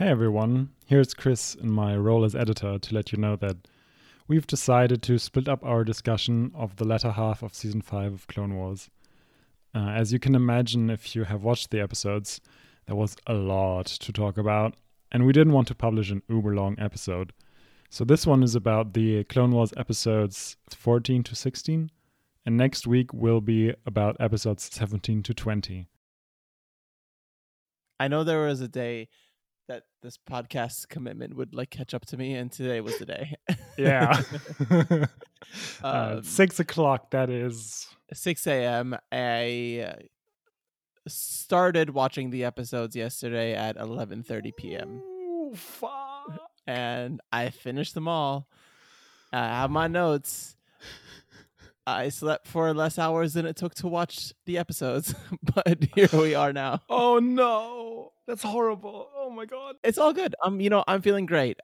Hey everyone, here's Chris in my role as editor to let you know that we've decided to split up our discussion of the latter half of season 5 of Clone Wars. Uh, as you can imagine, if you have watched the episodes, there was a lot to talk about, and we didn't want to publish an uber long episode. So this one is about the Clone Wars episodes 14 to 16, and next week will be about episodes 17 to 20. I know there was a day that this podcast commitment would like catch up to me, and today was the day. Yeah. uh, Um, six o'clock, that is. 6 a.m. I uh, started watching the episodes yesterday at 11:30 p.m. Ooh, fuck. and I finished them all. I have my notes. I slept for less hours than it took to watch the episodes, but here we are now. Oh no, that's horrible. Oh my god. It's all good. I'm, you know, I'm feeling great.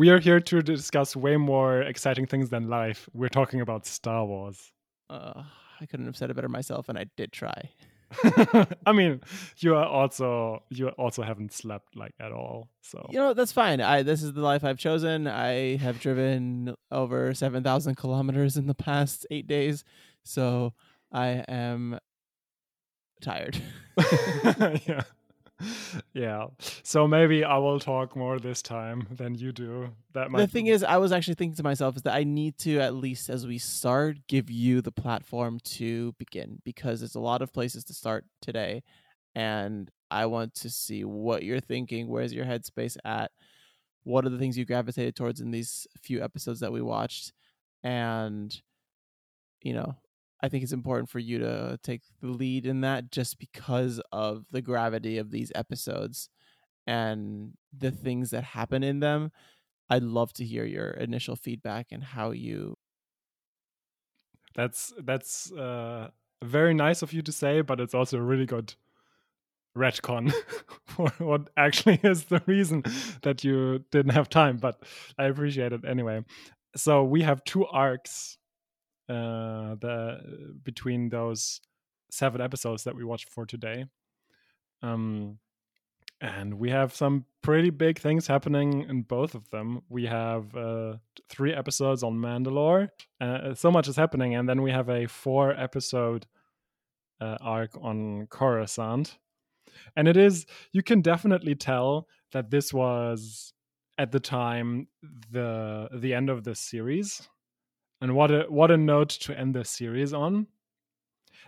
We are here to discuss way more exciting things than life. We're talking about Star Wars. Uh, I couldn't have said it better myself, and I did try. I mean, you are also you also haven't slept like at all. So You know, that's fine. I this is the life I've chosen. I have driven over seven thousand kilometers in the past eight days, so I am tired. yeah. Yeah. So maybe I will talk more this time than you do. That might the thing is, I was actually thinking to myself is that I need to at least as we start give you the platform to begin because there's a lot of places to start today, and I want to see what you're thinking. Where's your headspace at? What are the things you gravitated towards in these few episodes that we watched? And you know, I think it's important for you to take the lead in that just because of the gravity of these episodes and the things that happen in them. I'd love to hear your initial feedback and how you. That's that's uh, very nice of you to say, but it's also a really good retcon for what actually is the reason that you didn't have time. But I appreciate it anyway. So we have two arcs uh, the between those seven episodes that we watched for today. Um, and we have some pretty big things happening in both of them. We have uh, three episodes on Mandalore. Uh, so much is happening, and then we have a four episode uh, arc on Coruscant. And it is you can definitely tell that this was at the time the the end of this series. And what a what a note to end this series on.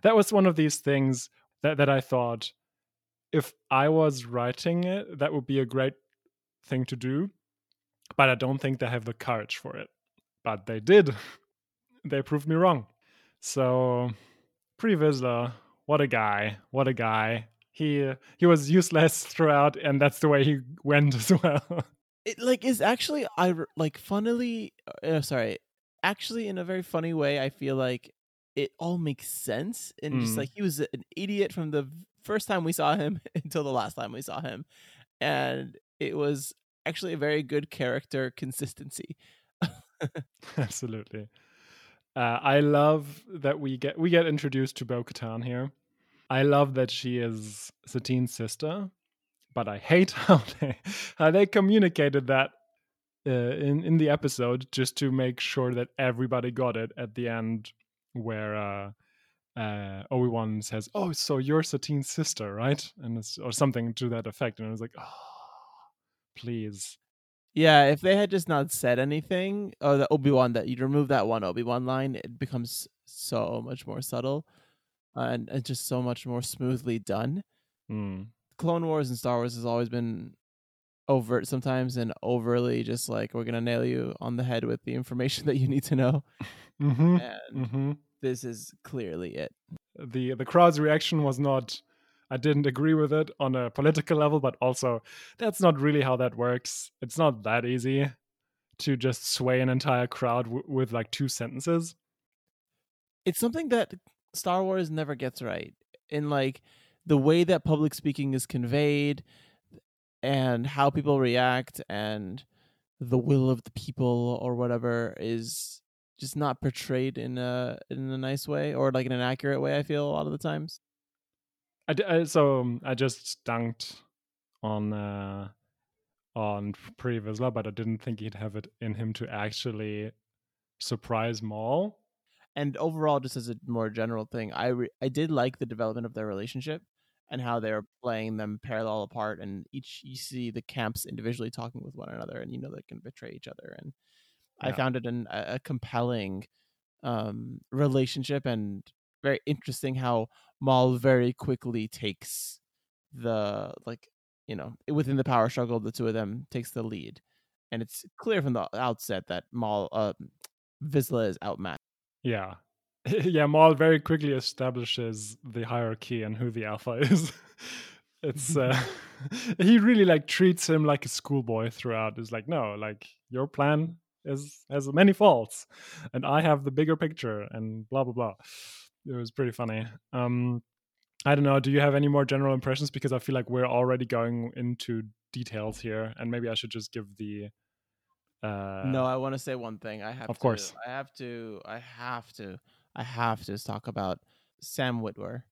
That was one of these things that, that I thought if I was writing it, that would be a great thing to do. But I don't think they have the courage for it. But they did. they proved me wrong. So, Pre Vizsla, what a guy. What a guy. He he was useless throughout, and that's the way he went as well. It like is actually I like funnily. Uh, sorry, actually in a very funny way. I feel like it all makes sense, and just Mm. like he was an idiot from the first time we saw him until the last time we saw him, and it was actually a very good character consistency. Absolutely. Uh, I love that we get we get introduced to Bo Katan here. I love that she is Satine's sister, but I hate how they how they communicated that uh, in in the episode just to make sure that everybody got it at the end, where uh, uh, Obi Wan says, "Oh, so you're Satine's sister, right?" and it's, or something to that effect, and I was like, "Oh, please." Yeah, if they had just not said anything, or the Obi Wan that you'd remove that one Obi Wan line, it becomes so much more subtle, uh, and, and just so much more smoothly done. Hmm. Clone Wars and Star Wars has always been overt sometimes and overly just like we're gonna nail you on the head with the information that you need to know, Mm-hmm. and Mm-hmm. this is clearly it. the the crowd's reaction was not I didn't agree with it on a political level, but also that's not really how that works. It's not that easy to just sway an entire crowd w- with like two sentences. It's something that Star Wars never gets right in like the way that public speaking is conveyed and how people react and the will of the people or whatever is just not portrayed in a in a nice way or like in an accurate way. I feel a lot of the times. I, I so um, I just dunked on uh on Pre Vizsla, but I didn't think he'd have it in him to actually surprise Maul. And overall, just as a more general thing, I re- I did like the development of their relationship and how they're playing them parallel apart, and each you see the camps individually talking with one another, and you know they can betray each other. And I found it an, a a compelling um, relationship and very interesting how Maul very quickly takes the like you know within the power struggle the two of them takes the lead and it's clear from the outset that Maul uh Vizsla is outmatched Yeah. yeah, Maul very quickly establishes the hierarchy and who the alpha is. it's uh he really like treats him like a schoolboy throughout. It's like, no, like your plan is has many faults and I have the bigger picture and blah blah blah. It was pretty funny. Um I don't know, do you have any more general impressions because I feel like we're already going into details here and maybe I should just give the uh no I want to say one thing I have Of to, course. I have to I have to I have to talk about Sam Witwer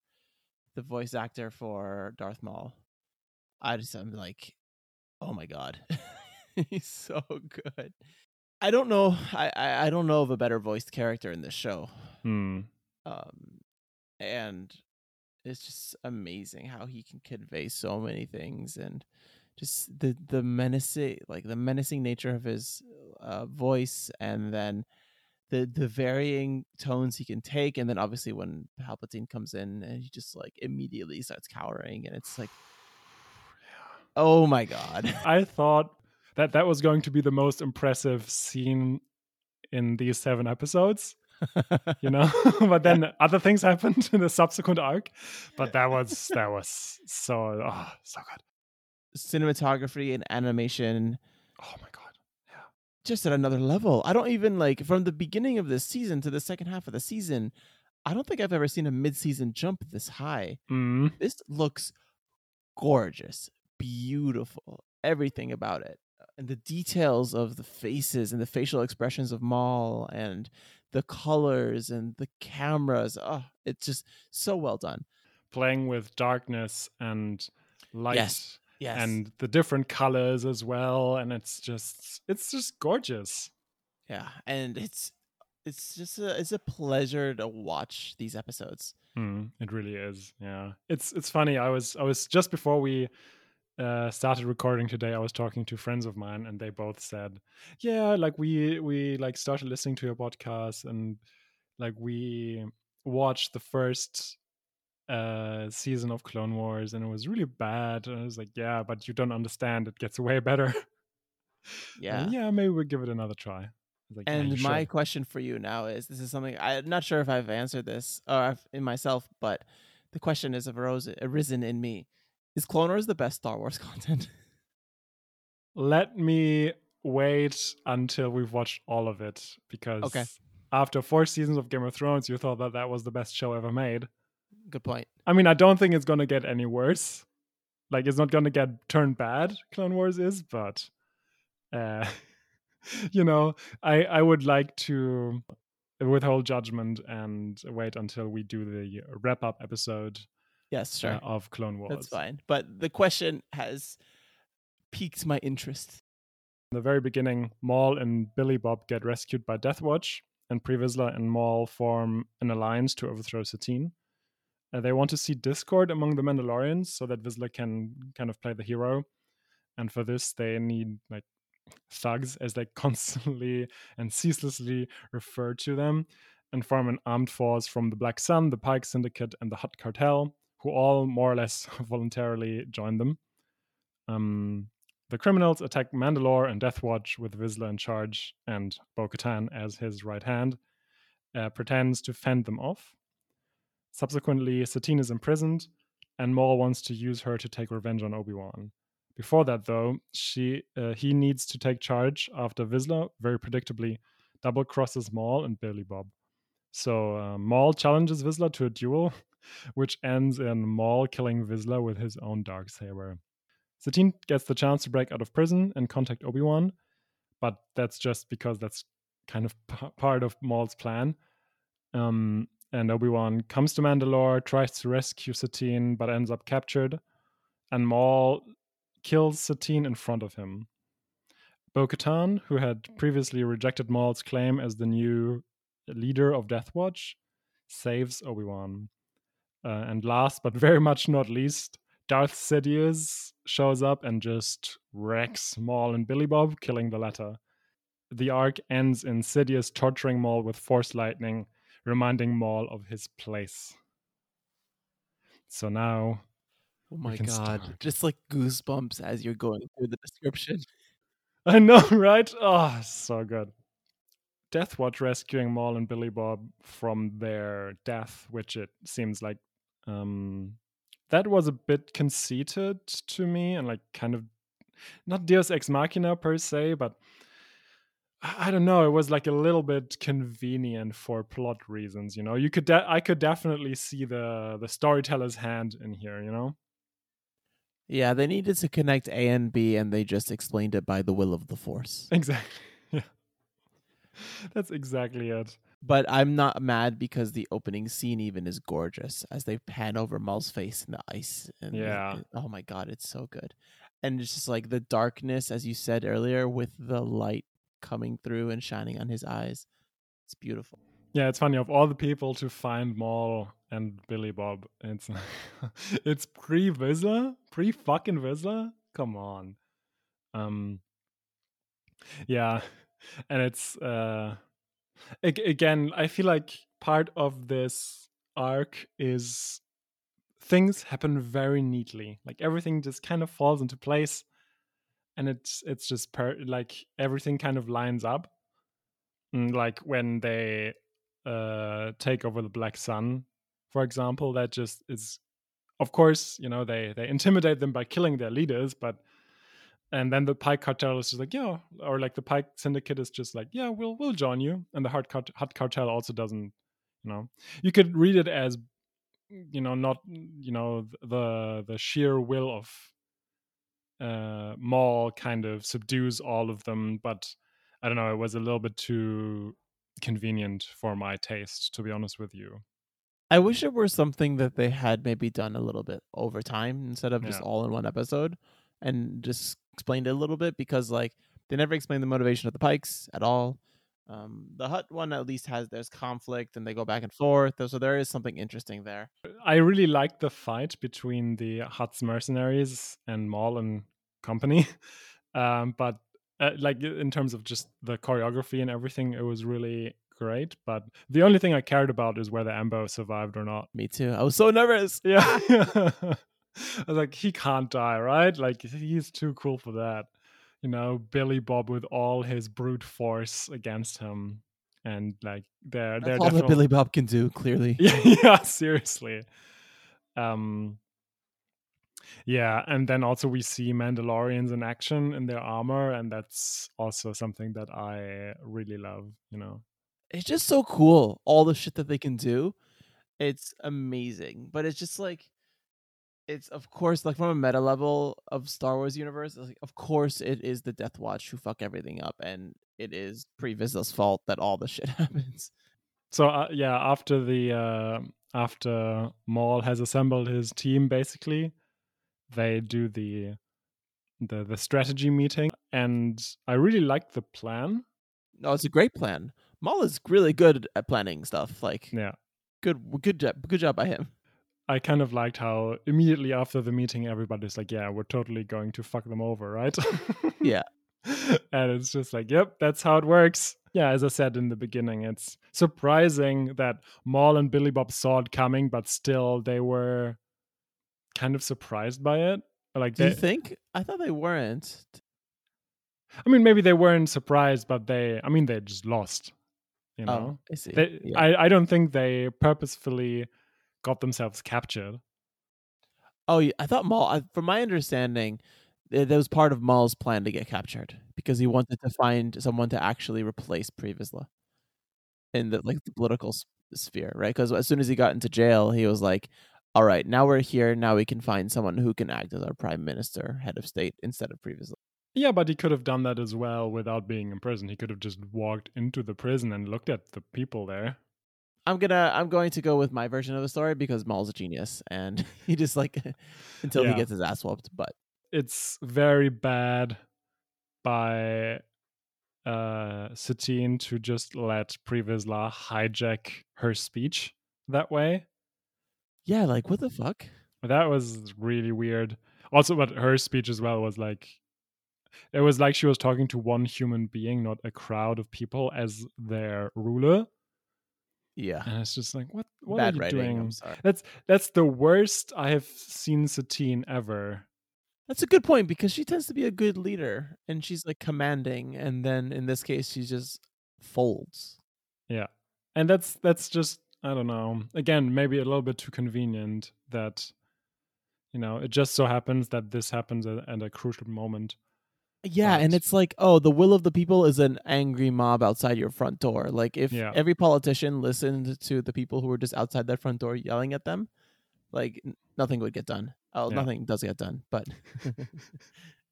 the voice actor for Darth Maul. I just I'm like oh my god. He's so good. I don't know I, I I don't know of a better voiced character in this show. Hmm. um and it's just amazing how he can convey so many things and just the the menacing like the menacing nature of his uh, voice and then the the varying tones he can take and then obviously when Palpatine comes in and he just like immediately starts cowering and it's like oh my god I thought that that was going to be the most impressive scene in these seven episodes, you know. but then other things happened in the subsequent arc. But that was that was so oh, so good. cinematography and animation Oh my god. Just at another level. I don't even like from the beginning of this season to the second half of the season. I don't think I've ever seen a mid-season jump this high. Mm, This looks gorgeous, beautiful, everything about it. And the details of the faces and the facial expressions of Maul and the colors and the cameras. Oh, it's just so well done. playing with darkness and light Yes. Yes. and the different colors as well, and it's just it's just gorgeous. yeah, and it's it's just a it's a pleasure to watch these episodes. Mm, it really is. Yeah. It's it's funny. I was I was just before we uh started recording today, I was talking to friends of mine and they both said, "Yeah, like we we like started listening to your podcast and like we watched the first uh season of Clone Wars and it was really bad." And I was like, "Yeah, but you don't understand. It gets way better." Yeah. And yeah, maybe we'll give it another try. Like, And my should." question for you now is: This is something I'm not sure if I've answered this or in myself, but the question is arose, arisen in me: Is Clone Wars the best Star Wars content? let me wait until we've watched all of it because Okay. after four seasons of Game of Thrones, you thought that that was the best show ever made. Good point. I mean, I don't think it's gonna get any worse. Like, it's not gonna get turned bad. Clone Wars is, but uh, you know, I I would like to withhold judgment and wait until we do the wrap up episode Yes, uh, sure, of Clone Wars. that's fine. But the question has piqued my interest. In the very beginning, Maul and Billy Bob get rescued by Death Watch, and Pre Vizsla and Maul form an alliance to overthrow Satine. Uh, they want to see discord among the Mandalorians so that Vizsla can kind of play the hero. And for this, they need like thugs, as they constantly and ceaselessly refer to them, and form an armed force from the Black Sun, the Pike Syndicate, and the Hutt Cartel, who all more or less voluntarily join them. Um, the criminals attack Mandalore and Death Watch with Vizsla in charge and Bo Katan as his right hand, uh, pretends to fend them off. Subsequently, Satine is imprisoned, and Maul wants to use her to take revenge on Obi Wan. Before that, though, she uh, he needs to take charge after Vizsla, very predictably, double crosses Maul and Billy Bob. So uh, Maul challenges Vizsla to a duel, which ends in Maul killing Vizsla with his own dark saber. Satine gets the chance to break out of prison and contact Obi Wan, but that's just because that's kind of p- part of Maul's plan. Um, and Obi Wan comes to Mandalore, tries to rescue Satine, but ends up captured. And Maul kills Satine in front of him. Bo Katan, who had previously rejected Maul's claim as the new leader of Death Watch, saves Obi Wan. Uh, and last but very much not least, Darth Sidious shows up and just wrecks Maul and Billy Bob, killing the latter. The arc ends in Sidious torturing Maul with Force lightning, reminding Maul of his place. So now. Oh my god. start. Just like goosebumps as you're going through the description. I know, right? Oh, so good. Death Watch rescuing Maul and Billy Bob from their death, which it seems like um, that was a bit conceited to me and like kind of not Deus Ex Machina per se, but I don't know. It was like a little bit convenient for plot reasons, you know. You could, de- I could definitely see the the storyteller's hand in here, you know. Yeah, they needed to connect A and B, and they just explained it by the will of the Force. Exactly. Yeah. That's exactly it. But I'm not mad because the opening scene even is gorgeous as they pan over Maul's face in the ice. And Yeah. oh my god, it's so good. And it's just like the darkness, as you said earlier, with the light coming through and shining on his eyes. It's beautiful. Yeah, it's funny of all the people to find Maul and Billy Bob. It's it's pre Vizsla, pre fucking Vizsla. Come on. Um. Yeah, and it's uh, again. I feel like part of this arc is things happen very neatly. Like everything just kind of falls into place, and it's it's just per- like everything kind of lines up. Mm, Like when they uh take over the black sun for example that just is of course you know they they intimidate them by killing their leaders but and then the pike cartel is just like yeah or like the pike syndicate is just like yeah we'll we'll join you and the hard cart- cartel also doesn't you know you could read it as you know not you know the the sheer will of uh Maul kind of subdues all of them but i don't know it was a little bit too convenient for my taste to be honest with you I wish it were something that they had maybe done a little bit over time instead of just Yeah. all in one episode and just explained it a little bit because like they never explained the motivation of the Pikes at all. Um, the Hutt one at least has there's conflict and they go back and forth, so there is something interesting there. I really liked the fight between the Hutts mercenaries and Maul and company. Um, but uh, like in terms of just the choreography and everything, it was really great. But the only thing I cared about is whether Embo survived or not. Me too. I was so nervous. Yeah. I was like, he can't die, right? Like he's too cool for that. You know, Billy Bob with all his brute force against him. And like they're they're That's all that Billy Bob can do. Clearly, yeah, yeah, seriously. Um yeah, and then also we see Mandalorians in action in their armor, and that's also something that I really love, you know. it's just so cool. All the shit that they can do, it's amazing. But it's just like, it's of course like from a meta level of Star Wars universe. Like, of course, it is the Death Watch who fuck everything up, and it is Pre Vizsla's fault that all the shit happens. So uh, yeah, after the uh, after Maul has assembled his team, basically, they do the the the strategy meeting, and I really like the plan. No, it's a great plan. Maul is really good at planning stuff. Like, Yeah, good, good job, good job by him. I kind of liked how immediately after the meeting, everybody's like, "Yeah, we're totally going to fuck them over, right?" Yeah. and it's just like, "Yep, that's how it works." Yeah, as I said in the beginning, it's surprising that Maul and Billy Bob saw it coming, but still they were kind of surprised by it. Like, Do they, you think? I thought they weren't. I mean, maybe they weren't surprised, but they, I mean, they just lost. You oh, know, Oh, I see. they, Yeah. I, I don't think they purposefully got themselves captured. Oh, yeah, I thought Maul. I, from my understanding, that was part of Maul's plan to get captured because he wanted to find someone to actually replace Pre Vizsla in the like the political sphere, right? Because as soon as he got into jail, he was like, "All right, now we're here. Now we can find someone who can act as our prime minister, head of state, instead of Pre Vizsla. Yeah, but he could have done that as well without being in prison. He could have just walked into the prison and looked at the people there. I'm gonna I'm going to go with my version of the story because Maul's a genius and he just like until Yeah. he gets his ass whooped. But It's very bad by uh Satine to just let Pre Vizsla hijack her speech that way. Yeah, like what the fuck? That was really weird. Also, but her speech as well was like it was like she was talking to one human being, not a crowd of people as their ruler. Yeah. And it's just like, what what Bad are you writing. doing? I'm sorry. That's that's the worst I have seen Satine ever. That's a good point because she tends to be a good leader and she's like commanding, and then in this case, she just folds. Yeah. And that's that's just I don't know. Again, maybe a little bit too convenient that you know, it just so happens that this happens at, at a crucial moment. Yeah, and it's like, oh, the will of the people is an angry mob outside your front door. Like if Yeah. every politician listened to the people who were just outside that front door yelling at them, like nothing would get done. Oh, Yeah. nothing does get done. But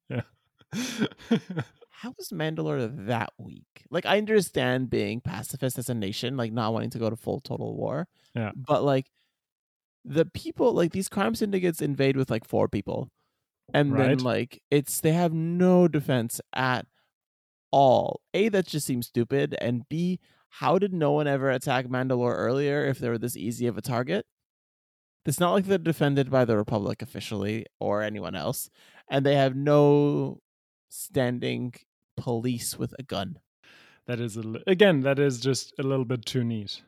how is Mandalore that weak? Like I understand being pacifist as a nation, like not wanting to go to full total war. Yeah. But like the people like these crime syndicates invade with like four people. And then like it's they have no defense at all. A that just seems stupid and B how did no one ever attack Mandalore earlier if they were this easy of a target? It's not like they're defended by the Republic officially or anyone else, and they have no standing police with a gun. That is a, again, that is just a little bit too neat.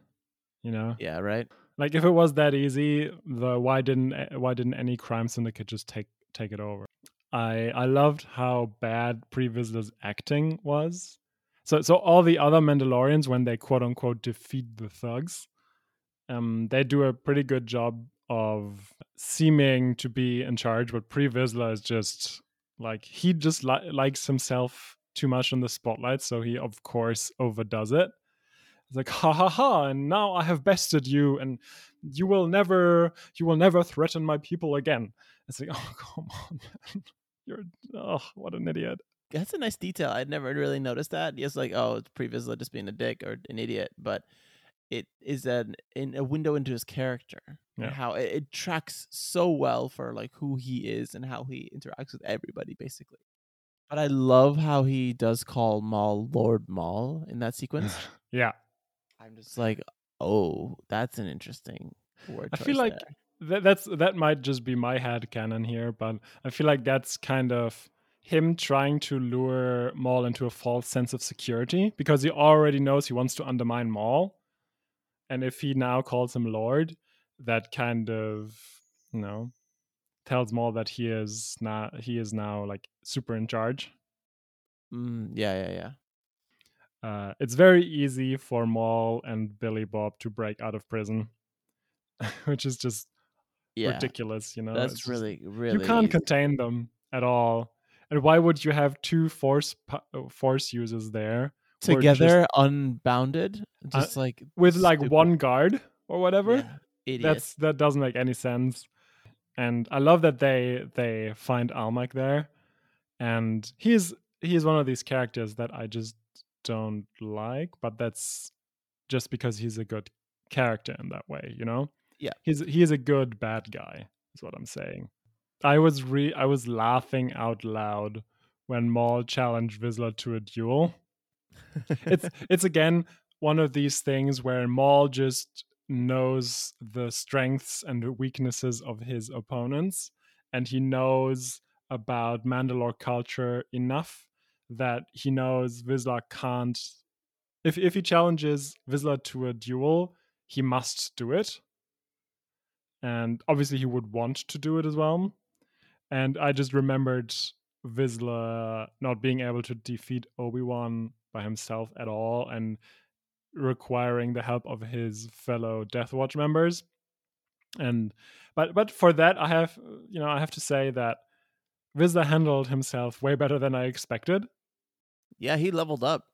You know? Yeah, right. Like if it was that easy, the why didn't eh, why didn't any crime syndicate just take take it over? I I loved how bad Pre Vizsla's acting was. So so all the other Mandalorians when they quote unquote defeat the thugs, um, they do a pretty good job of seeming to be in charge, but Previsler is just like he just li- likes himself too much in the spotlight, so he of course overdoes it. It's like ha ha ha, and now I have bested you, and you will never, you will never threaten my people again. It's like, oh come on, man, you're oh what an idiot. That's a nice detail. I'd never really noticed that. It's like, oh, it's Pre Vizsla just being a dick or an idiot, but it is an in a window into his character and how it, it tracks so well for like who he is and how he interacts with everybody, basically. But I love how he does call Maul Lord Maul in that sequence. yeah, I'm just like, oh, that's an interesting word. I feel like there. that, that's that might just be my head canon here, but I feel like that's kind of him trying to lure Maul into a false sense of security because he already knows he wants to undermine Maul, and if he now calls him Lord, that kind of you know tells Maul that he is not he is now like super in charge. Mm, yeah, yeah, yeah. Uh, it's very easy for Maul and Billy Bob to break out of prison, which is just Yeah, ridiculous. You know, that's It's really, really. you can't easy. contain them at all. And why would you have two force force users there who are just- together, unbounded, Uh, just like with like one guard or whatever? Yeah. That's that doesn't make any sense. And I love that they they find Almec there, and he's he's one of these characters that I just don't like, but that's just because he's a good character in that way, you know? Yeah. He's he's a good bad guy, is what I'm saying. I was re I was laughing out loud when Maul challenged Vizsla to a duel. It's it's again one of these things where Maul just knows the strengths and weaknesses of his opponents, and he knows about Mandalore culture enough that he knows Vizsla can't. If if he challenges Vizsla to a duel, he must do it, and obviously he would want to do it as well. And I just remembered Vizsla not being able to defeat Obi Wan by himself at all, and requiring the help of his fellow Death Watch members. And but but for that, I have you know I have to say that Vizsla handled himself way better than I expected. yeah, he leveled up.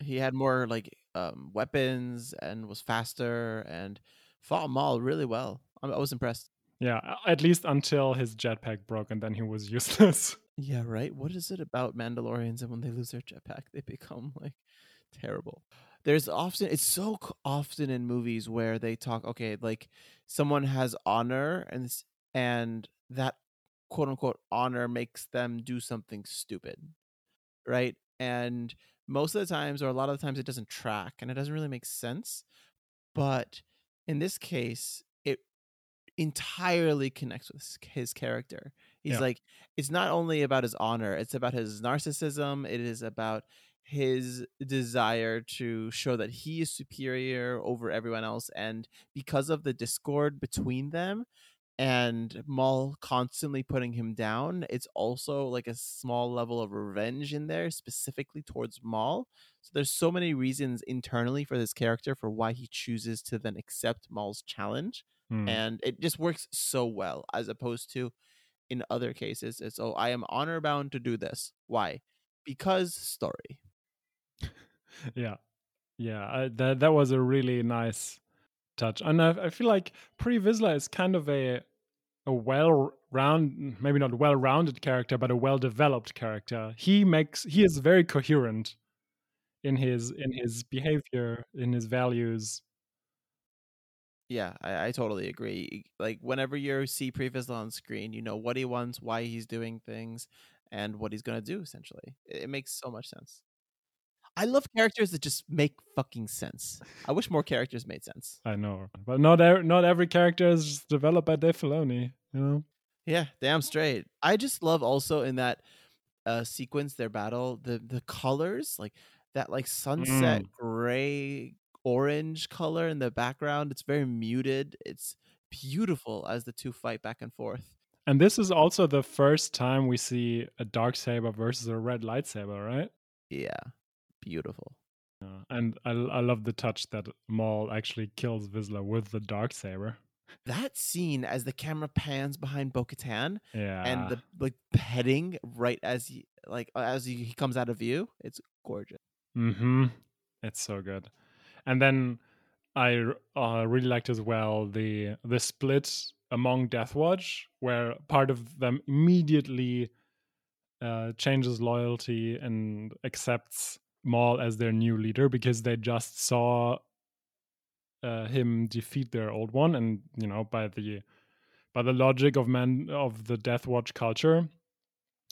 He had more like um, weapons and was faster and fought Maul really well. I was impressed. Yeah, at least until his jetpack broke, and then he was useless. Yeah, right. What is it about Mandalorians and when they lose their jetpack, they become like terrible? There's often it's so often in movies where they talk okay, like someone has honor and and that quote unquote honor makes them do something stupid, right? And most of the times or a lot of the times it doesn't track and it doesn't really make sense. But in this case, it entirely connects with his- his character. He's Yeah. like, it's not only about his honor, it's about his narcissism, it is about his desire to show that he is superior over everyone else. And because of the discord between them and Maul constantly putting him down, it's also like a small level of revenge in there, specifically towards Maul. So there's so many reasons internally for this character for why he chooses to then accept Maul's challenge Hmm. and it just works so well as opposed to in other cases it's oh i am honor bound to do this. Why? Because story. Yeah. Yeah I, that that was a really nice touch and i, I feel like pre Vizsla is kind of a a well round maybe not well rounded character but a well developed character. He makes he is very coherent in his in his behavior in his values yeah i, I totally agree like whenever you see previs on screen you know what he wants why he's doing things and what he's gonna do essentially. It, it makes so much sense. I love characters that just make fucking sense. I wish more characters made sense. I know but not every, not every character is developed by Dave Filoni you know? Yeah, damn straight. I just love also in that uh sequence their battle the the colors like that like sunset Mm. gray orange color in the background. It's very muted. It's beautiful as the two fight back and forth. and this is also the first time we see a dark saber versus a red lightsaber right Yeah, beautiful. Yeah, and I, I love the touch that Maul actually kills Vizsla with the dark saber. That scene as the camera pans behind Bo-Katan Yeah, and the like petting right as he like as he, he comes out of view, it's gorgeous. mm-hmm. It's so good. And then I uh, really liked as well the the split among Death Watch, where part of them immediately uh, changes loyalty and accepts Maul as their new leader because they just saw uh, him defeat their old one, and you know by the by the logic of man of the Death Watch culture,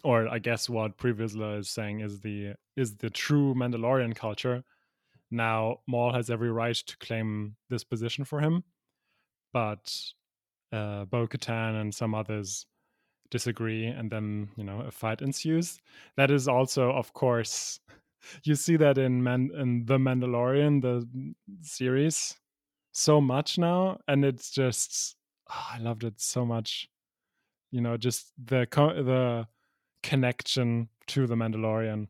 or I guess what Pre Vizsla is saying is the is the true Mandalorian culture. Now Maul has every right to claim this position for him, but uh, Bo Katan and some others disagree, and then you know a fight ensues. That is also, of course, you see that in Man in the Mandalorian, the series, so much now, and it's just oh, I loved it so much. You know, just the co- the connection to the Mandalorian.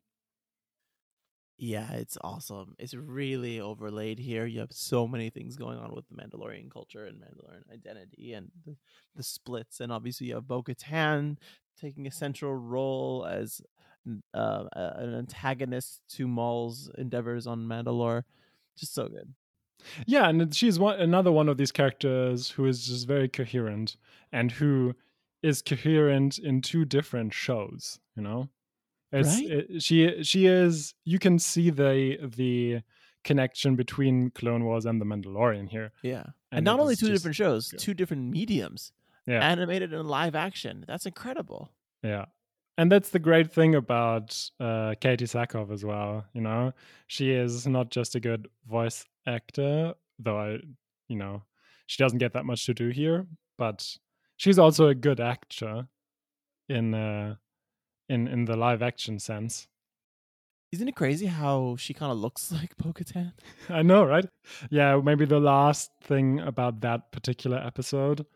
Yeah, it's awesome. It's really overlaid here. You have so many things going on with the Mandalorian culture and Mandalorian identity and the, the splits. And obviously, you have Bo Katan taking a central role as uh, an antagonist to Maul's endeavors on Mandalore. Just so good. Yeah, and she's one another one of these characters who is just very coherent and who is coherent in two different shows. You know, it's Right? it, she she is. You can see the the connection between Clone Wars and the Mandalorian here. Yeah. And, And not only two just different shows, two different mediums, Yeah, animated and live action. That's incredible. Yeah. And that's the great thing about uh, Katee Sackhoff as well. You know, she is not just a good voice actor, though I, you know, she doesn't get that much to do here, but she's also a good actor in uh, in in the live action sense. Isn't it crazy how she kind of looks like Bo? I know, right? Yeah, maybe the last thing about that particular episode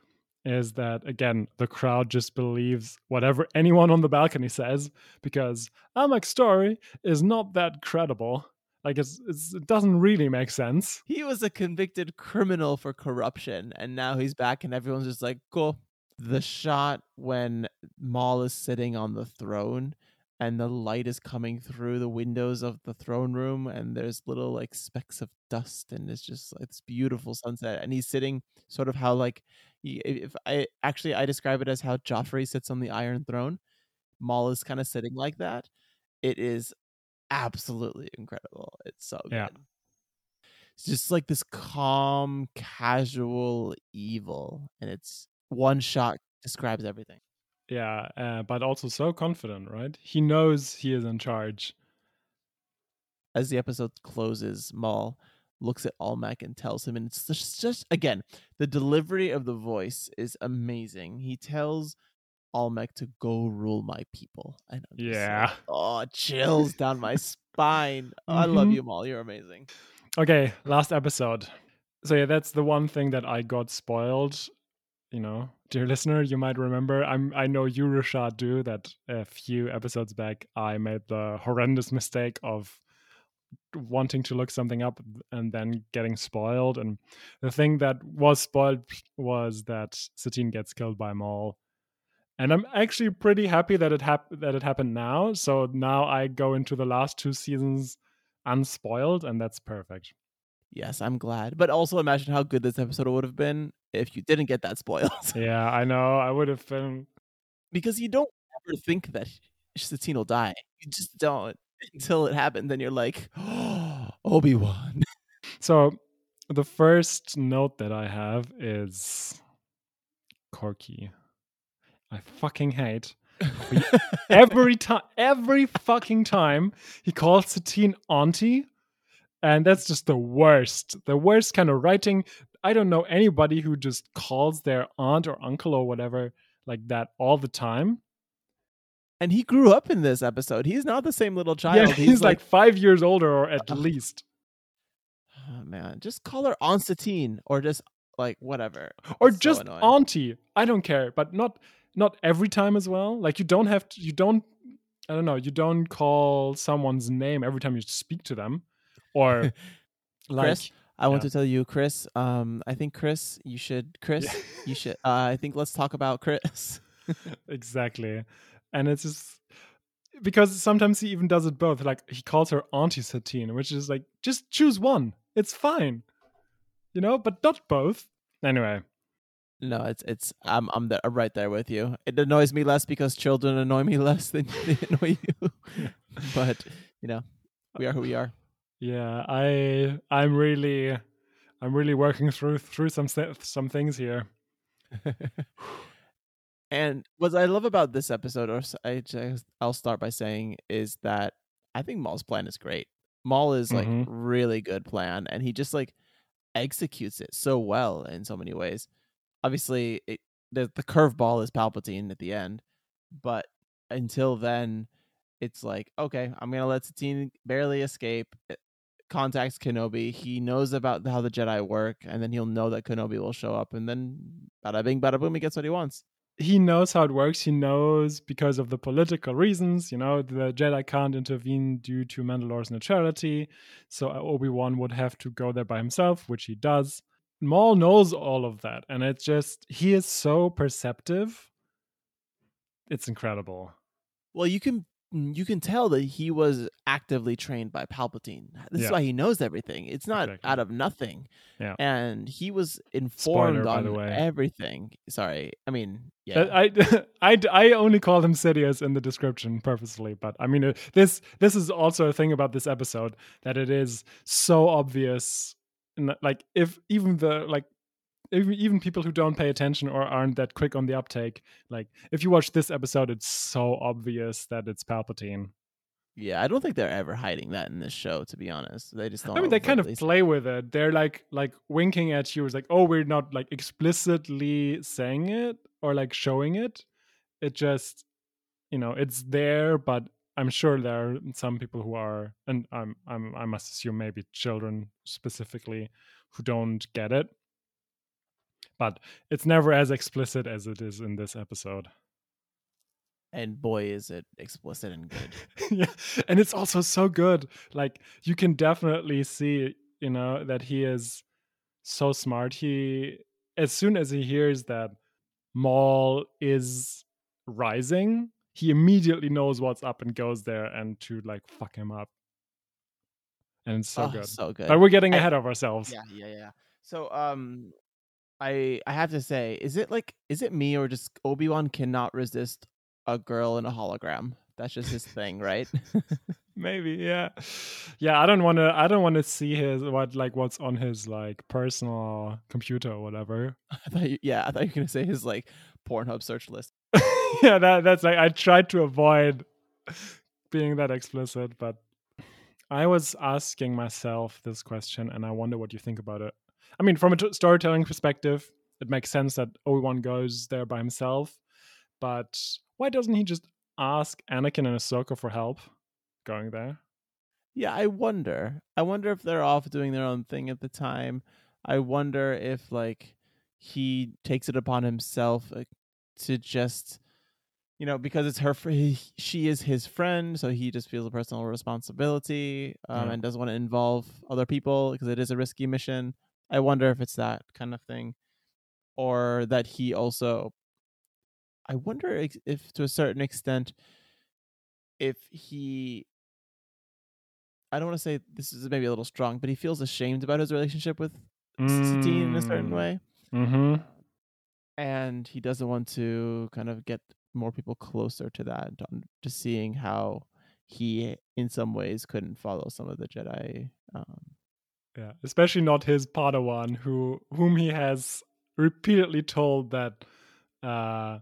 is that again the crowd just believes whatever anyone on the balcony says because Almec's story is not that credible. Like it's, it's it doesn't really make sense. He was a convicted criminal for corruption, and now he's back, and everyone's just like, cool. The shot when Maul is sitting on the throne and the light is coming through the windows of the throne room, and there's little like specks of dust, and it's just like this beautiful sunset. And he's sitting sort of how like if I actually I describe it as how Joffrey sits on the Iron Throne Maul is kind of sitting like that, it is absolutely incredible. It's so good. Yeah. It's just like this calm, casual evil, and it's one shot describes everything. Yeah, uh, but also so confident, right? He knows he is in charge. As the episode closes, Maul looks at Almec and tells him, and it's just, just again, the delivery of the voice is amazing. He tells Almec to go rule my people. And I'm Yeah. like, oh, chills down my spine. Oh, I love Mhm. you, Maul. You're amazing. Okay, last episode. So yeah, that's the one thing that I got spoiled. You know, dear listener, you might remember. I'm. I know you, Rashad, do that. A few episodes back, I made the horrendous mistake of wanting to look something up and then getting spoiled. And the thing that was spoiled was that Satine gets killed by Maul. And I'm actually pretty happy that it hap- that it happened now. So now I go into the last two seasons unspoiled, and that's perfect. Yes, I'm glad. But also imagine how good this episode would have been if you didn't get that spoiled. Yeah, I know. I would have been. because you don't ever think that Satine will die. You just don't until it happens. Then you're like, oh, Obi Wan. So, the first note that I have is Korkie. I fucking hate every time, every fucking time he calls Satine auntie, and that's just the worst. The worst kind of writing. I don't know anybody who just calls their aunt or uncle or whatever like that all the time. and he grew up in this episode. He's not the same little child. yeah, he's, like, five years older or at Uh, least. oh, man, just call her Aunt Satine or just like whatever. or just annoying. auntie i don't care but not not every time as well like you don't have to you don't i don't know you don't call someone's name every time you speak to them or like Chris, I want yeah. to tell you, Chris. Um, I think Chris, you should, Chris, Yeah. you should. Uh, I think let's talk about Chris. exactly and it's just because sometimes he even does it both like he calls her auntie satine which is like just choose one it's fine you know but not both anyway No, it's it's I'm I'm I'm right there with you. It annoys me less because children annoy me less than they annoy you. but you know, we are who we are. Yeah i i'm really i'm really working through through some some things here and what I love about this episode, or I just I'll start by saying, is that I think Maul's plan is great. Maul is like Mhm. really good plan, and he just like executes it so well in so many ways. Obviously, it, the the curveball is Palpatine at the end, but until then, it's like okay, I'm gonna let Satine barely escape. Contacts Kenobi. He knows about how the Jedi work, and then he'll know that Kenobi will show up, and then bada bing, bada boom, he gets what he wants. he knows how it works. He knows because of the political reasons, you know, the Jedi can't intervene due to Mandalore's neutrality. So uh, Obi Wan would have to go there by himself, which he does. Maul knows all of that. And it's just, he is so perceptive. It's incredible. Well, you can you can tell that he was actively trained by Palpatine. This Yeah. is why he knows everything. It's not Exactly. out of nothing. Yeah. And he was informed Spoiler, on everything. Sorry. I mean, yeah. I, I, I only call him Sidious in the description purposely, but I mean, uh, this this is also a thing about this episode that it is so obvious. Like, if even the like, even even people who don't pay attention or aren't that quick on the uptake, like, if you watch this episode, it's so obvious that it's Palpatine. yeah, I don't think they're ever hiding that in this show, to be honest. They just don't I mean, they kind of play with it. They're like like winking at you. It's like, oh, we're not like explicitly saying it or like showing it. It just, you know, it's there. But I'm sure there are some people who are, and I'm, I'm, I must assume maybe children specifically who don't get it. But it's never as explicit as it is in this episode. and boy is it explicit and good. yeah and it's also so good like you can definitely see you know that he is so smart he as soon as he hears that maul is rising he immediately knows what's up and goes there and to like fuck him up and it's so Oh, good So good. but we're getting I- ahead of ourselves Yeah, yeah, yeah. So um I I have to say, is it like is it me or just Obi-Wan cannot resist a girl in a hologram. That's just his thing, right? Maybe, yeah, yeah. I don't want to. I don't want to see his what like what's on his like personal computer or whatever. I thought you, yeah, I thought you were gonna say his like Pornhub search list. yeah, that that's like I tried to avoid being that explicit, but I was asking myself this question, and I wonder what you think about it. I mean, from a t- storytelling perspective, it makes sense that Obi Wan goes there by himself, but why doesn't he just ask Anakin and Ahsoka for help going there? Yeah, I wonder. I wonder if they're off doing their own thing at the time. I wonder if like he takes it upon himself to just you know because it's her fr- he, she is his friend so he just feels a personal responsibility um, Yeah. and doesn't want to involve other people because it is a risky mission i wonder if it's that kind of thing or that he also i wonder if to a certain extent if he i don't want to say this is maybe a little strong but he feels ashamed about his relationship with Satine in a certain way Mm-hmm. and he doesn't want to kind of get more people closer to that to seeing how he in some ways couldn't follow some of the jedi um, Yeah, especially not his Padawan, who whom he has repeatedly told that uh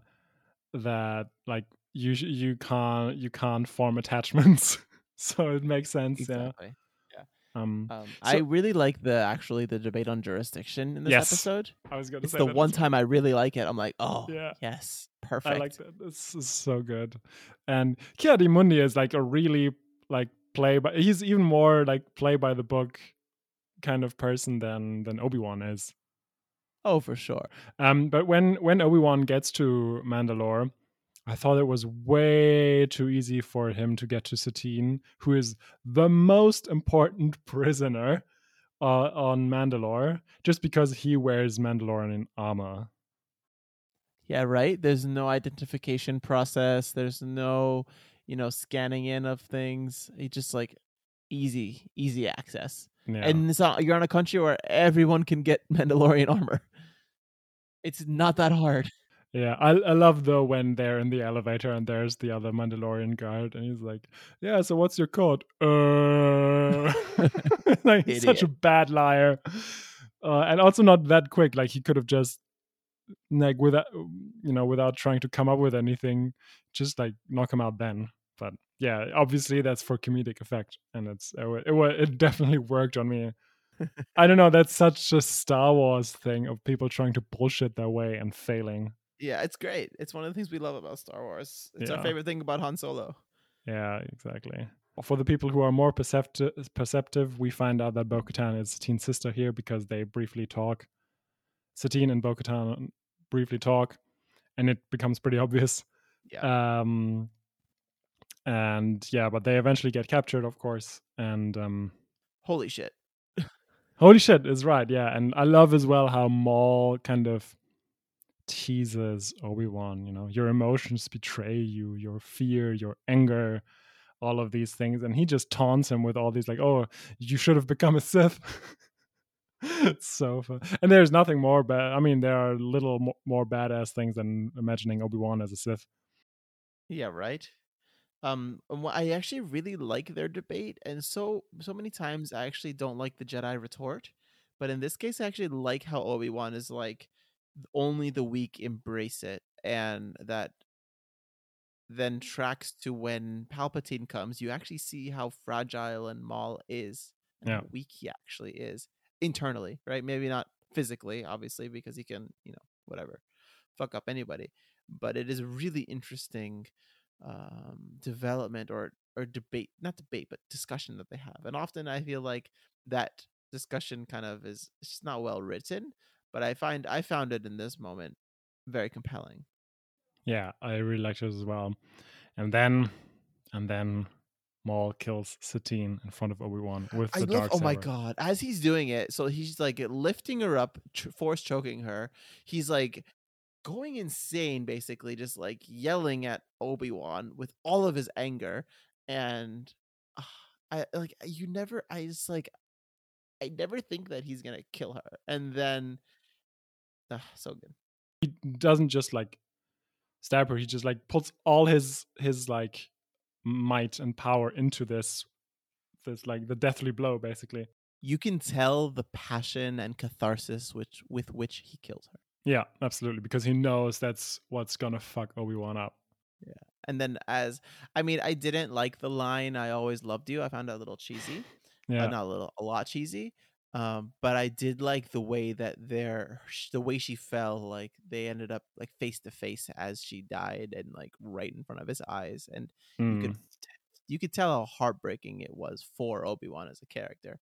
that like you you can't you can't form attachments. so it makes sense. exactly Yeah. Um, um, So- i really like the actually the debate on jurisdiction in this Yes. episode I was going to it's say the one time i really like it i'm like oh Yeah. yes perfect I like that. This is so good. And Ki-Adi-Mundi is like a really like play by he's even more like play by the book kind of person than than Obi-Wan is. oh for sure. Um, but when when Obi Wan gets to Mandalore, I thought it was way too easy for him to get to Satine, who is the most important prisoner uh, on Mandalore, just because he wears Mandalorian armor. yeah right? There's no identification process. There's no you know scanning in of things. He just like easy easy access And it's not, you're on a country where everyone can get Mandalorian armor. It's not that hard. yeah. I I love though when they're in the elevator and there's the other Mandalorian guard, and he's like, "Yeah, so what's your code?" Uh, like he's such a bad liar, uh, and also not that quick. Like he could have just like without you know without trying to come up with anything, just like knock him out then. But yeah, obviously that's for comedic effect, and it's it it, it definitely worked on me. I don't know. That's such a Star Wars thing of people trying to bullshit their way and failing. Yeah, it's great. It's one of the things we love about Star Wars. It's Yeah. our favorite thing about Han Solo. Yeah, exactly. For the people who are more perceptive, perceptive we find out that Bo Katan is Satine's sister here because they briefly talk. Satine and Bo Katan briefly talk, and it becomes pretty obvious. Yeah. Um, and yeah, but they eventually get captured, of course. And um, Holy shit. holy shit, is right. Yeah, and I love as well how Maul kind of teases Obi Wan. You know, your emotions betray you, your fear, your anger, all of these things, and he just taunts him with all these like, "Oh, you should have become a Sith." it's so fun, and there's nothing more bad. I mean, there are little mo- more badass things than imagining Obi Wan as a Sith. Yeah, right. Um, I actually really like their debate, and so so many times I actually don't like the Jedi retort, but in this case, I actually like how Obi Wan is like only the weak embrace it, and that then tracks to when Palpatine comes. You actually see how fragile and Maul is, and Yeah. how weak he actually is internally, right? Maybe not physically, obviously, because he can, you know, whatever, fuck up anybody. But it is really interesting um, development or or debate, not debate, but discussion that they have. And often I feel like that discussion kind of is it's just not well written, but I find I found it in this moment very compelling. Yeah, I really liked it as well. And then, and then, Maul kills Satine in front of Obi Wan with I the love. dark Oh my god! As he's doing it, so he's like lifting her up, ch- force choking her. He's like going insane, basically, just like yelling at Obi Wan with all of his anger, and ah, I like you never. I just like I never think that he's gonna kill her, and then ah, so good. He doesn't just like stab her. He just like puts all his his like might and power into this this like the deathly blow basically. You can tell the passion and catharsis which with which he kills her. Yeah, absolutely, because he knows that's what's gonna fuck Obi Wan up. Yeah. And then as I mean, I didn't like the line "I always loved you." I found it a little cheesy. Uh, Yeah, not a little, a lot cheesy. Um, but I did like the way that their the way she fell. Like they ended up like face to face as she died, and like right in front of his eyes, and you Mm. could you could tell how heartbreaking it was for Obi Wan as a character.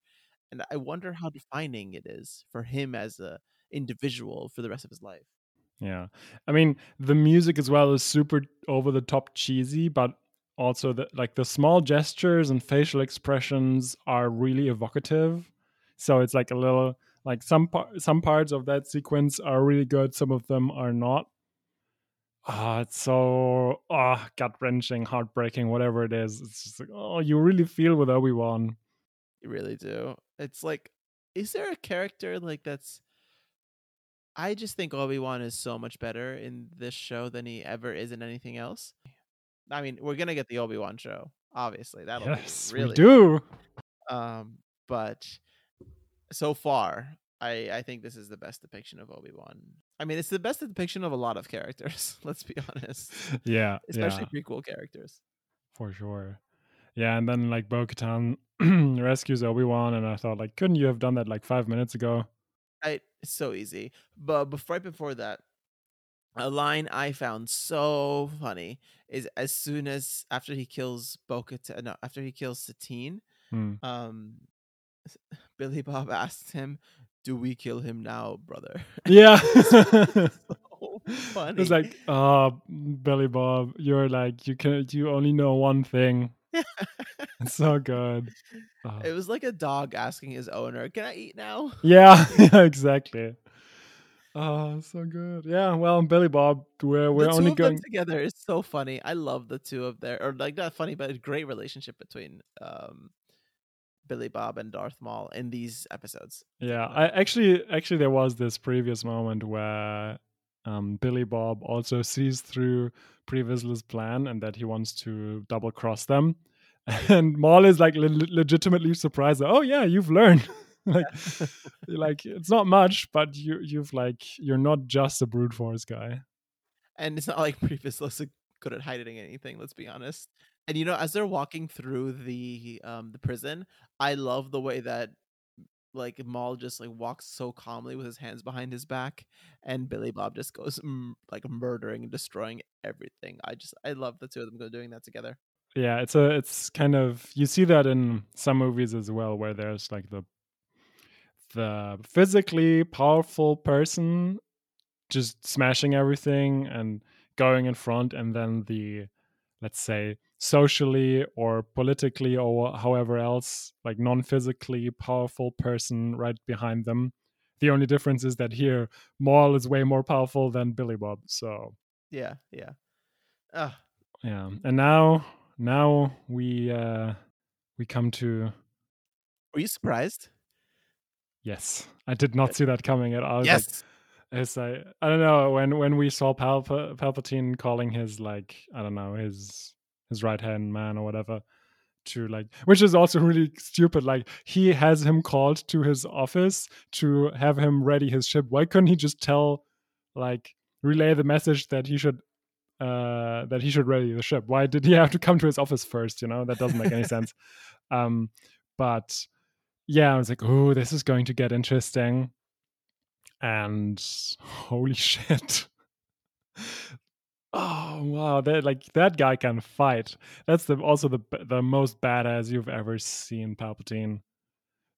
And I wonder how defining it is for him as a individual for the rest of his life. Yeah. I mean, the music as well is super over the top cheesy, but also the like the small gestures and facial expressions are really evocative. So it's like a little like some par- some parts of that sequence are really good, some of them are not. Ah, it's so ah gut wrenching, heartbreaking, whatever it is. It's just like oh, you really feel with Obi Wan. You really do. It's like, is there a character like that's? I just think Obi Wan is so much better in this show than he ever is in anything else. I mean, we're gonna get the Obi Wan show, obviously. That'll Yes, be really we do. Um, but so far, I I think this is the best depiction of Obi Wan. I mean, it's the best depiction of a lot of characters. Let's be honest, Yeah, especially yeah, prequel characters. for sure. Yeah, and then like Bo Katan rescues Obi Wan, and I thought, like, couldn't you have done that like five minutes ago? I it's so easy. But before, right before that, a line I found so funny is as soon as after he kills Bo-Katan, no, after he kills Satine, Hmm. um, Billy Bob asks him, "Do we kill him now, brother?" Yeah. funny. It's like, oh, Billy Bob, you're like, you can, you only know one thing. It's so good. Oh. it was like a dog asking his owner, "Can I eat now?" Yeah, yeah, exactly. Oh, so good. Yeah, well, Billy Bob, we're we're the two only of going. them together is so funny. I love the two of their, or like not funny, but a great relationship between um, Billy Bob and Darth Maul in these episodes. Yeah, I actually actually there was this previous moment where um, Billy Bob also sees through Pre Vizsla's plan and that he wants to double cross them, and Maul is like le- legitimately surprised. Oh yeah, you've learned. like, like it's not much, but you you've like you're not just a brute force guy. and it's not like previous looks good at hiding anything. Let's be honest. And you know, as they're walking through the um the prison, I love the way that like Maul just like walks so calmly with his hands behind his back, and Billy Bob just goes mm, like murdering and destroying everything. I just I love the two of them doing that together. Yeah, it's a it's kind of you see that in some movies as well, where there's like the the physically powerful person just smashing everything and going in front and then the let's say socially or politically or however else like non-physically powerful person right behind them the only difference is that here Maul is way more powerful than Billy Bob so Yeah, yeah. Ah, yeah and now now we uh we come to were you surprised? yes I did not see that coming at all was like, Yes. It's like I don't know when when we saw Palpa, Palpatine calling his like I don't know his his right hand man or whatever to like which is also really stupid like he has him called to his office to have him ready his ship. Why couldn't he just tell like relay the message that he should uh that he should ready the ship? Why did he have to come to his office first you know? That doesn't make any sense. Um but yeah i was like oh this is going to get interesting. And holy shit oh wow that like that guy can fight. That's the also the the most badass you've ever seen palpatine.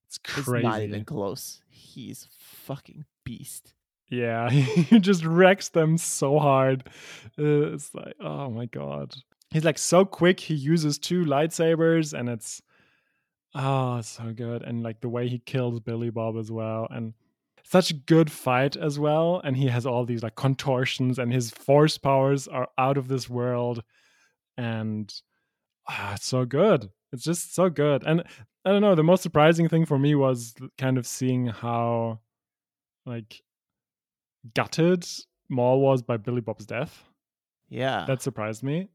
It's It's crazy. not even close. He's fucking beast. yeah he just wrecks them so hard. Uh, it's like oh my god. He's like so quick he uses two lightsabers and it's oh so good. And like the way he kills billy bob as well and such good fight as well and he has all these like contortions and his force powers are out of this world and ah, it's so good it's just so good and i don't know the most surprising thing for me was kind of seeing how like gutted Maul was by Billy Bob's death. Yeah. That surprised me.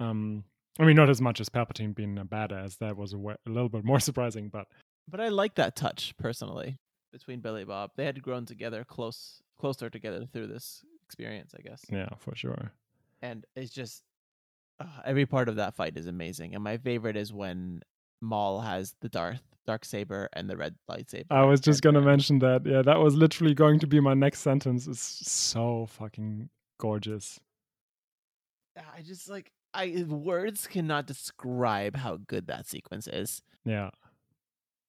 Um, I mean, not as much as Palpatine being a badass. That was a, a little bit more surprising, but but I like that touch personally between Billy Bob. They had grown together close closer together through this experience, I guess. yeah, for sure. And it's just uh, every part of that fight is amazing. And my favorite is when Maul has the Darth dark saber and the red lightsaber. I was just gonna uh, mention that. Yeah, that was literally going to be my next sentence. It's so fucking gorgeous. I just like I words cannot describe how good that sequence is. Yeah,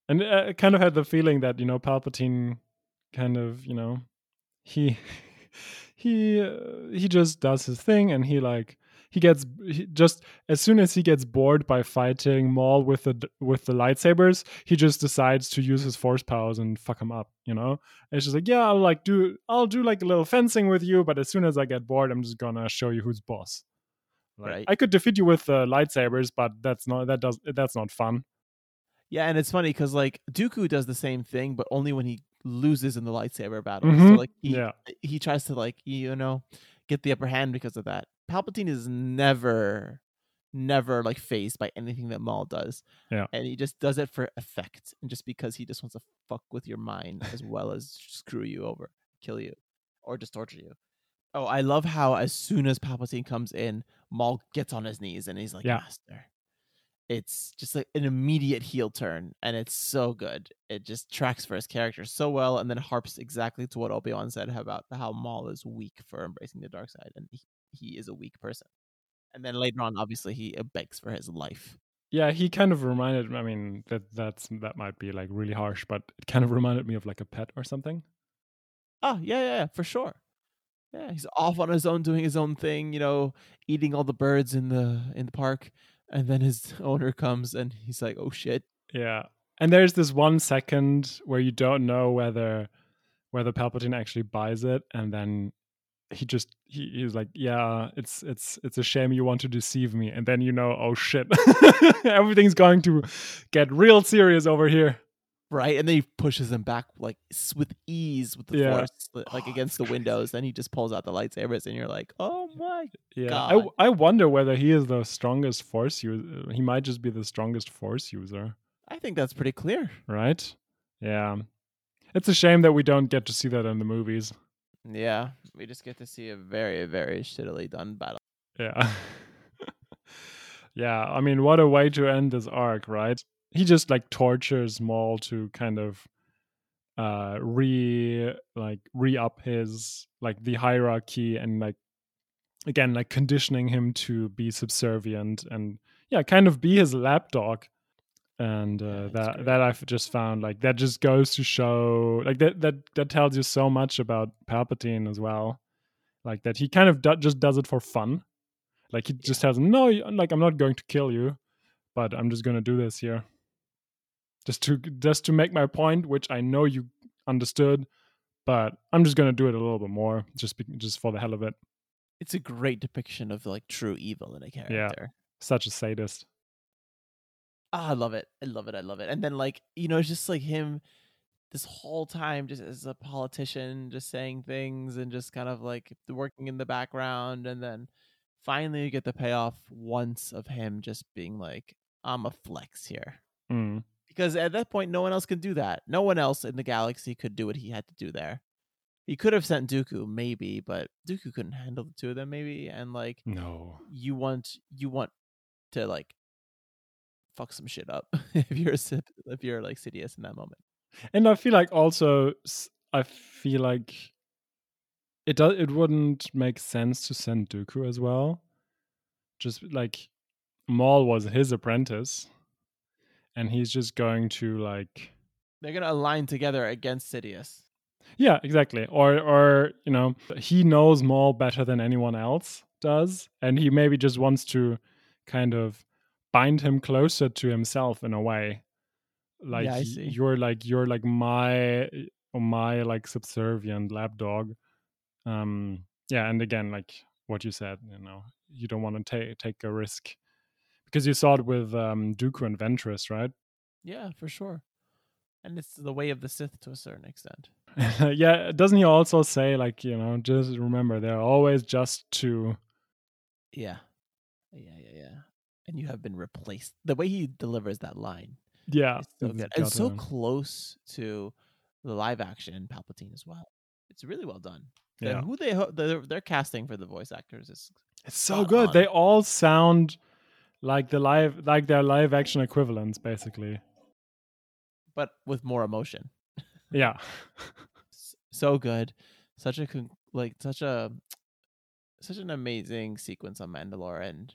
and uh, I kind of had the feeling that you know Palpatine, kind of you know, he he uh, he just does his thing, and he like he gets he just as soon as he gets bored by fighting Maul with the with the lightsabers, he just decides to use his force powers and fuck him up. You know, and it's just like yeah, I'll like do I'll do like a little fencing with you, but as soon as I get bored, I'm just gonna show you who's boss. Like, Right. I could defeat you with uh, lightsabers, but that's not that does that's not fun. Yeah, and it's funny because like Dooku does the same thing, but only when he loses in the lightsaber battle. So Mhm. like he Yeah. he tries to like you know get the upper hand because of that. Palpatine is never never like phased by anything that Maul does. Yeah. And he just does it for effect and just because he just wants to fuck with your mind as well as screw you over, kill you, or just torture you. Oh, I love how as soon as Palpatine comes in, Maul gets on his knees and he's like, Yeah. Master. It's just like an immediate heel turn, and it's so good. It just tracks for his character so well, and then harps exactly to what Obi Wan said about how Maul is weak for embracing the dark side, and he, he is a weak person. And then later on, obviously, he uh, begs for his life. Yeah, he kind of reminded. I mean, that that's that might be like really harsh, but it kind of reminded me of like a pet or something. Oh yeah, yeah, yeah, for sure. Yeah, he's off on his own, doing his own thing. You know, eating all the birds in the in the park, and then his owner comes and he's like, "Oh shit." Yeah, and there's this one second where you don't know whether whether Palpatine actually buys it, and then he just he, he's like, "Yeah, it's it's it's a shame you want to deceive me," and then you know, oh shit, everything's going to get real serious over here. Right? And then he pushes them back like with ease with the Yeah. force, like Oh, against that's the windows. Then he just pulls out the lightsabers, and you're like, "Oh my!" Yeah, I, God. I wonder whether he is the strongest force user. Uh, he might just be the strongest force user. I think that's pretty clear. right? Yeah. It's a shame that we don't get to see that in the movies. Yeah, we just get to see a very, very shittily done battle. Yeah. yeah, I mean, what a way to end this arc, right? He just like tortures Maul to kind of uh re like re up his like the hierarchy and like again like conditioning him to be subservient and yeah kind of be his lapdog. And uh, Yeah, that great. that I've just found like that just goes to show like that that that tells you so much about Palpatine as well, like that he kind of do- just does it for fun, like he just tells him no, like I'm not going to kill you, but I'm just gonna do this here, just to just to make my point, which I know you understood, but I'm just gonna do it a little bit more, just be, just for the hell of it. It's a great depiction of like true evil in a character. Yeah, Such a sadist. Ah, I love it. I love it. I love it. And then like, you know, it's just like him this whole time just as a politician just saying things and just kind of like working in the background and then finally you get the payoff once of him just being like I'm a flex here. Mm. Because at that point no one else can do that. No one else in the galaxy could do what he had to do there. He could have sent Dooku maybe, but Dooku couldn't handle the two of them maybe and like No. you want you want to like fuck some shit up if you're a if you're like Sidious in that moment. and I feel like also I feel like it does it wouldn't make sense to send Dooku as well. Just like Maul was his apprentice, and he's just going to like They're gonna align together against Sidious. yeah exactly or or you know he knows Maul better than anyone else does, and he maybe just wants to kind of bind him closer to himself in a way. Like Yeah, I y- see. you're like you're like my my like subservient lapdog. Um yeah, and again like what you said, you know, you don't want to take take a risk. Because you saw it with um Dooku and Ventress, right? Yeah, for sure. And it's the way of the Sith to a certain extent. yeah, doesn't he also say like, you know, just remember they're always just two Yeah. Yeah, yeah, yeah. And you have been replaced. The way he delivers that line Yeah, is so it's good. And so close to the live action Palpatine as well. It's really well done. Yeah, Who they ho- their, their casting for the voice actors is it's so good. on. They all sound like the live, like their live action equivalents, basically. but with more emotion. Yeah, So good. Such a like such a such an amazing sequence on Mandalore and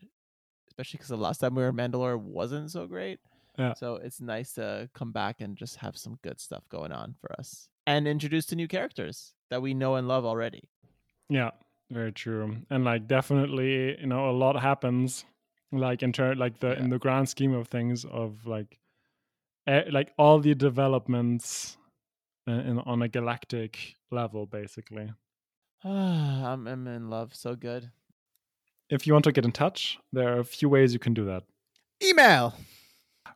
especially because the last time we were in Mandalore wasn't so great. Yeah. So it's nice to come back and just have some good stuff going on for us and introduce to new characters that we know and love already. yeah, very true. And like, definitely, you know, a lot happens. Like in turn, like the in the grand scheme of things, of like, eh, like all the developments in, in on a galactic level, basically. I'm, I'm in love. So good. If you want to get in touch, there are a few ways you can do that. Email,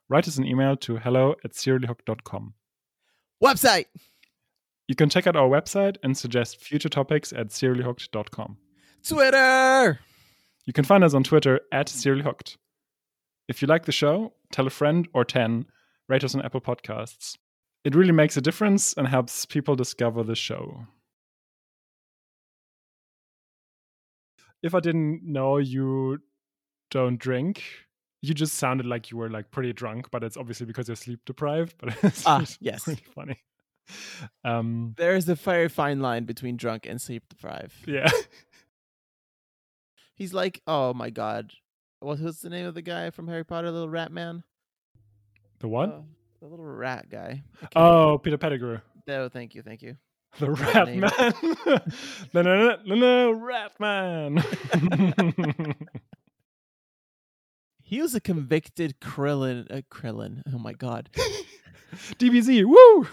Write us an email to hello at seriallyhooked.com. website, You can check out our website and suggest future topics at seriallyhooked.com. Twitter. You can find us on Twitter at seriallyhooked. If you like the show, tell a friend or 10, rate us on Apple Podcasts. It really makes a difference and helps people discover the show. If I didn't know you don't drink, you just sounded like you were like pretty drunk, but it's obviously because you're sleep deprived. But it's Ah, really- yes. really funny. Um, There is a very fine line between drunk and sleep deprived. yeah. He's like, oh my god, what was the name of the guy from Harry Potter, The little rat man? The what? Uh, the little rat guy. Oh, Peter Pettigrew. remember. Oh, thank you, thank you. The Rat. Man. no, no, no, no, no, Rat Man. He was a convicted Krillin. Uh, Krillin. Oh my god. DBZ. Woo!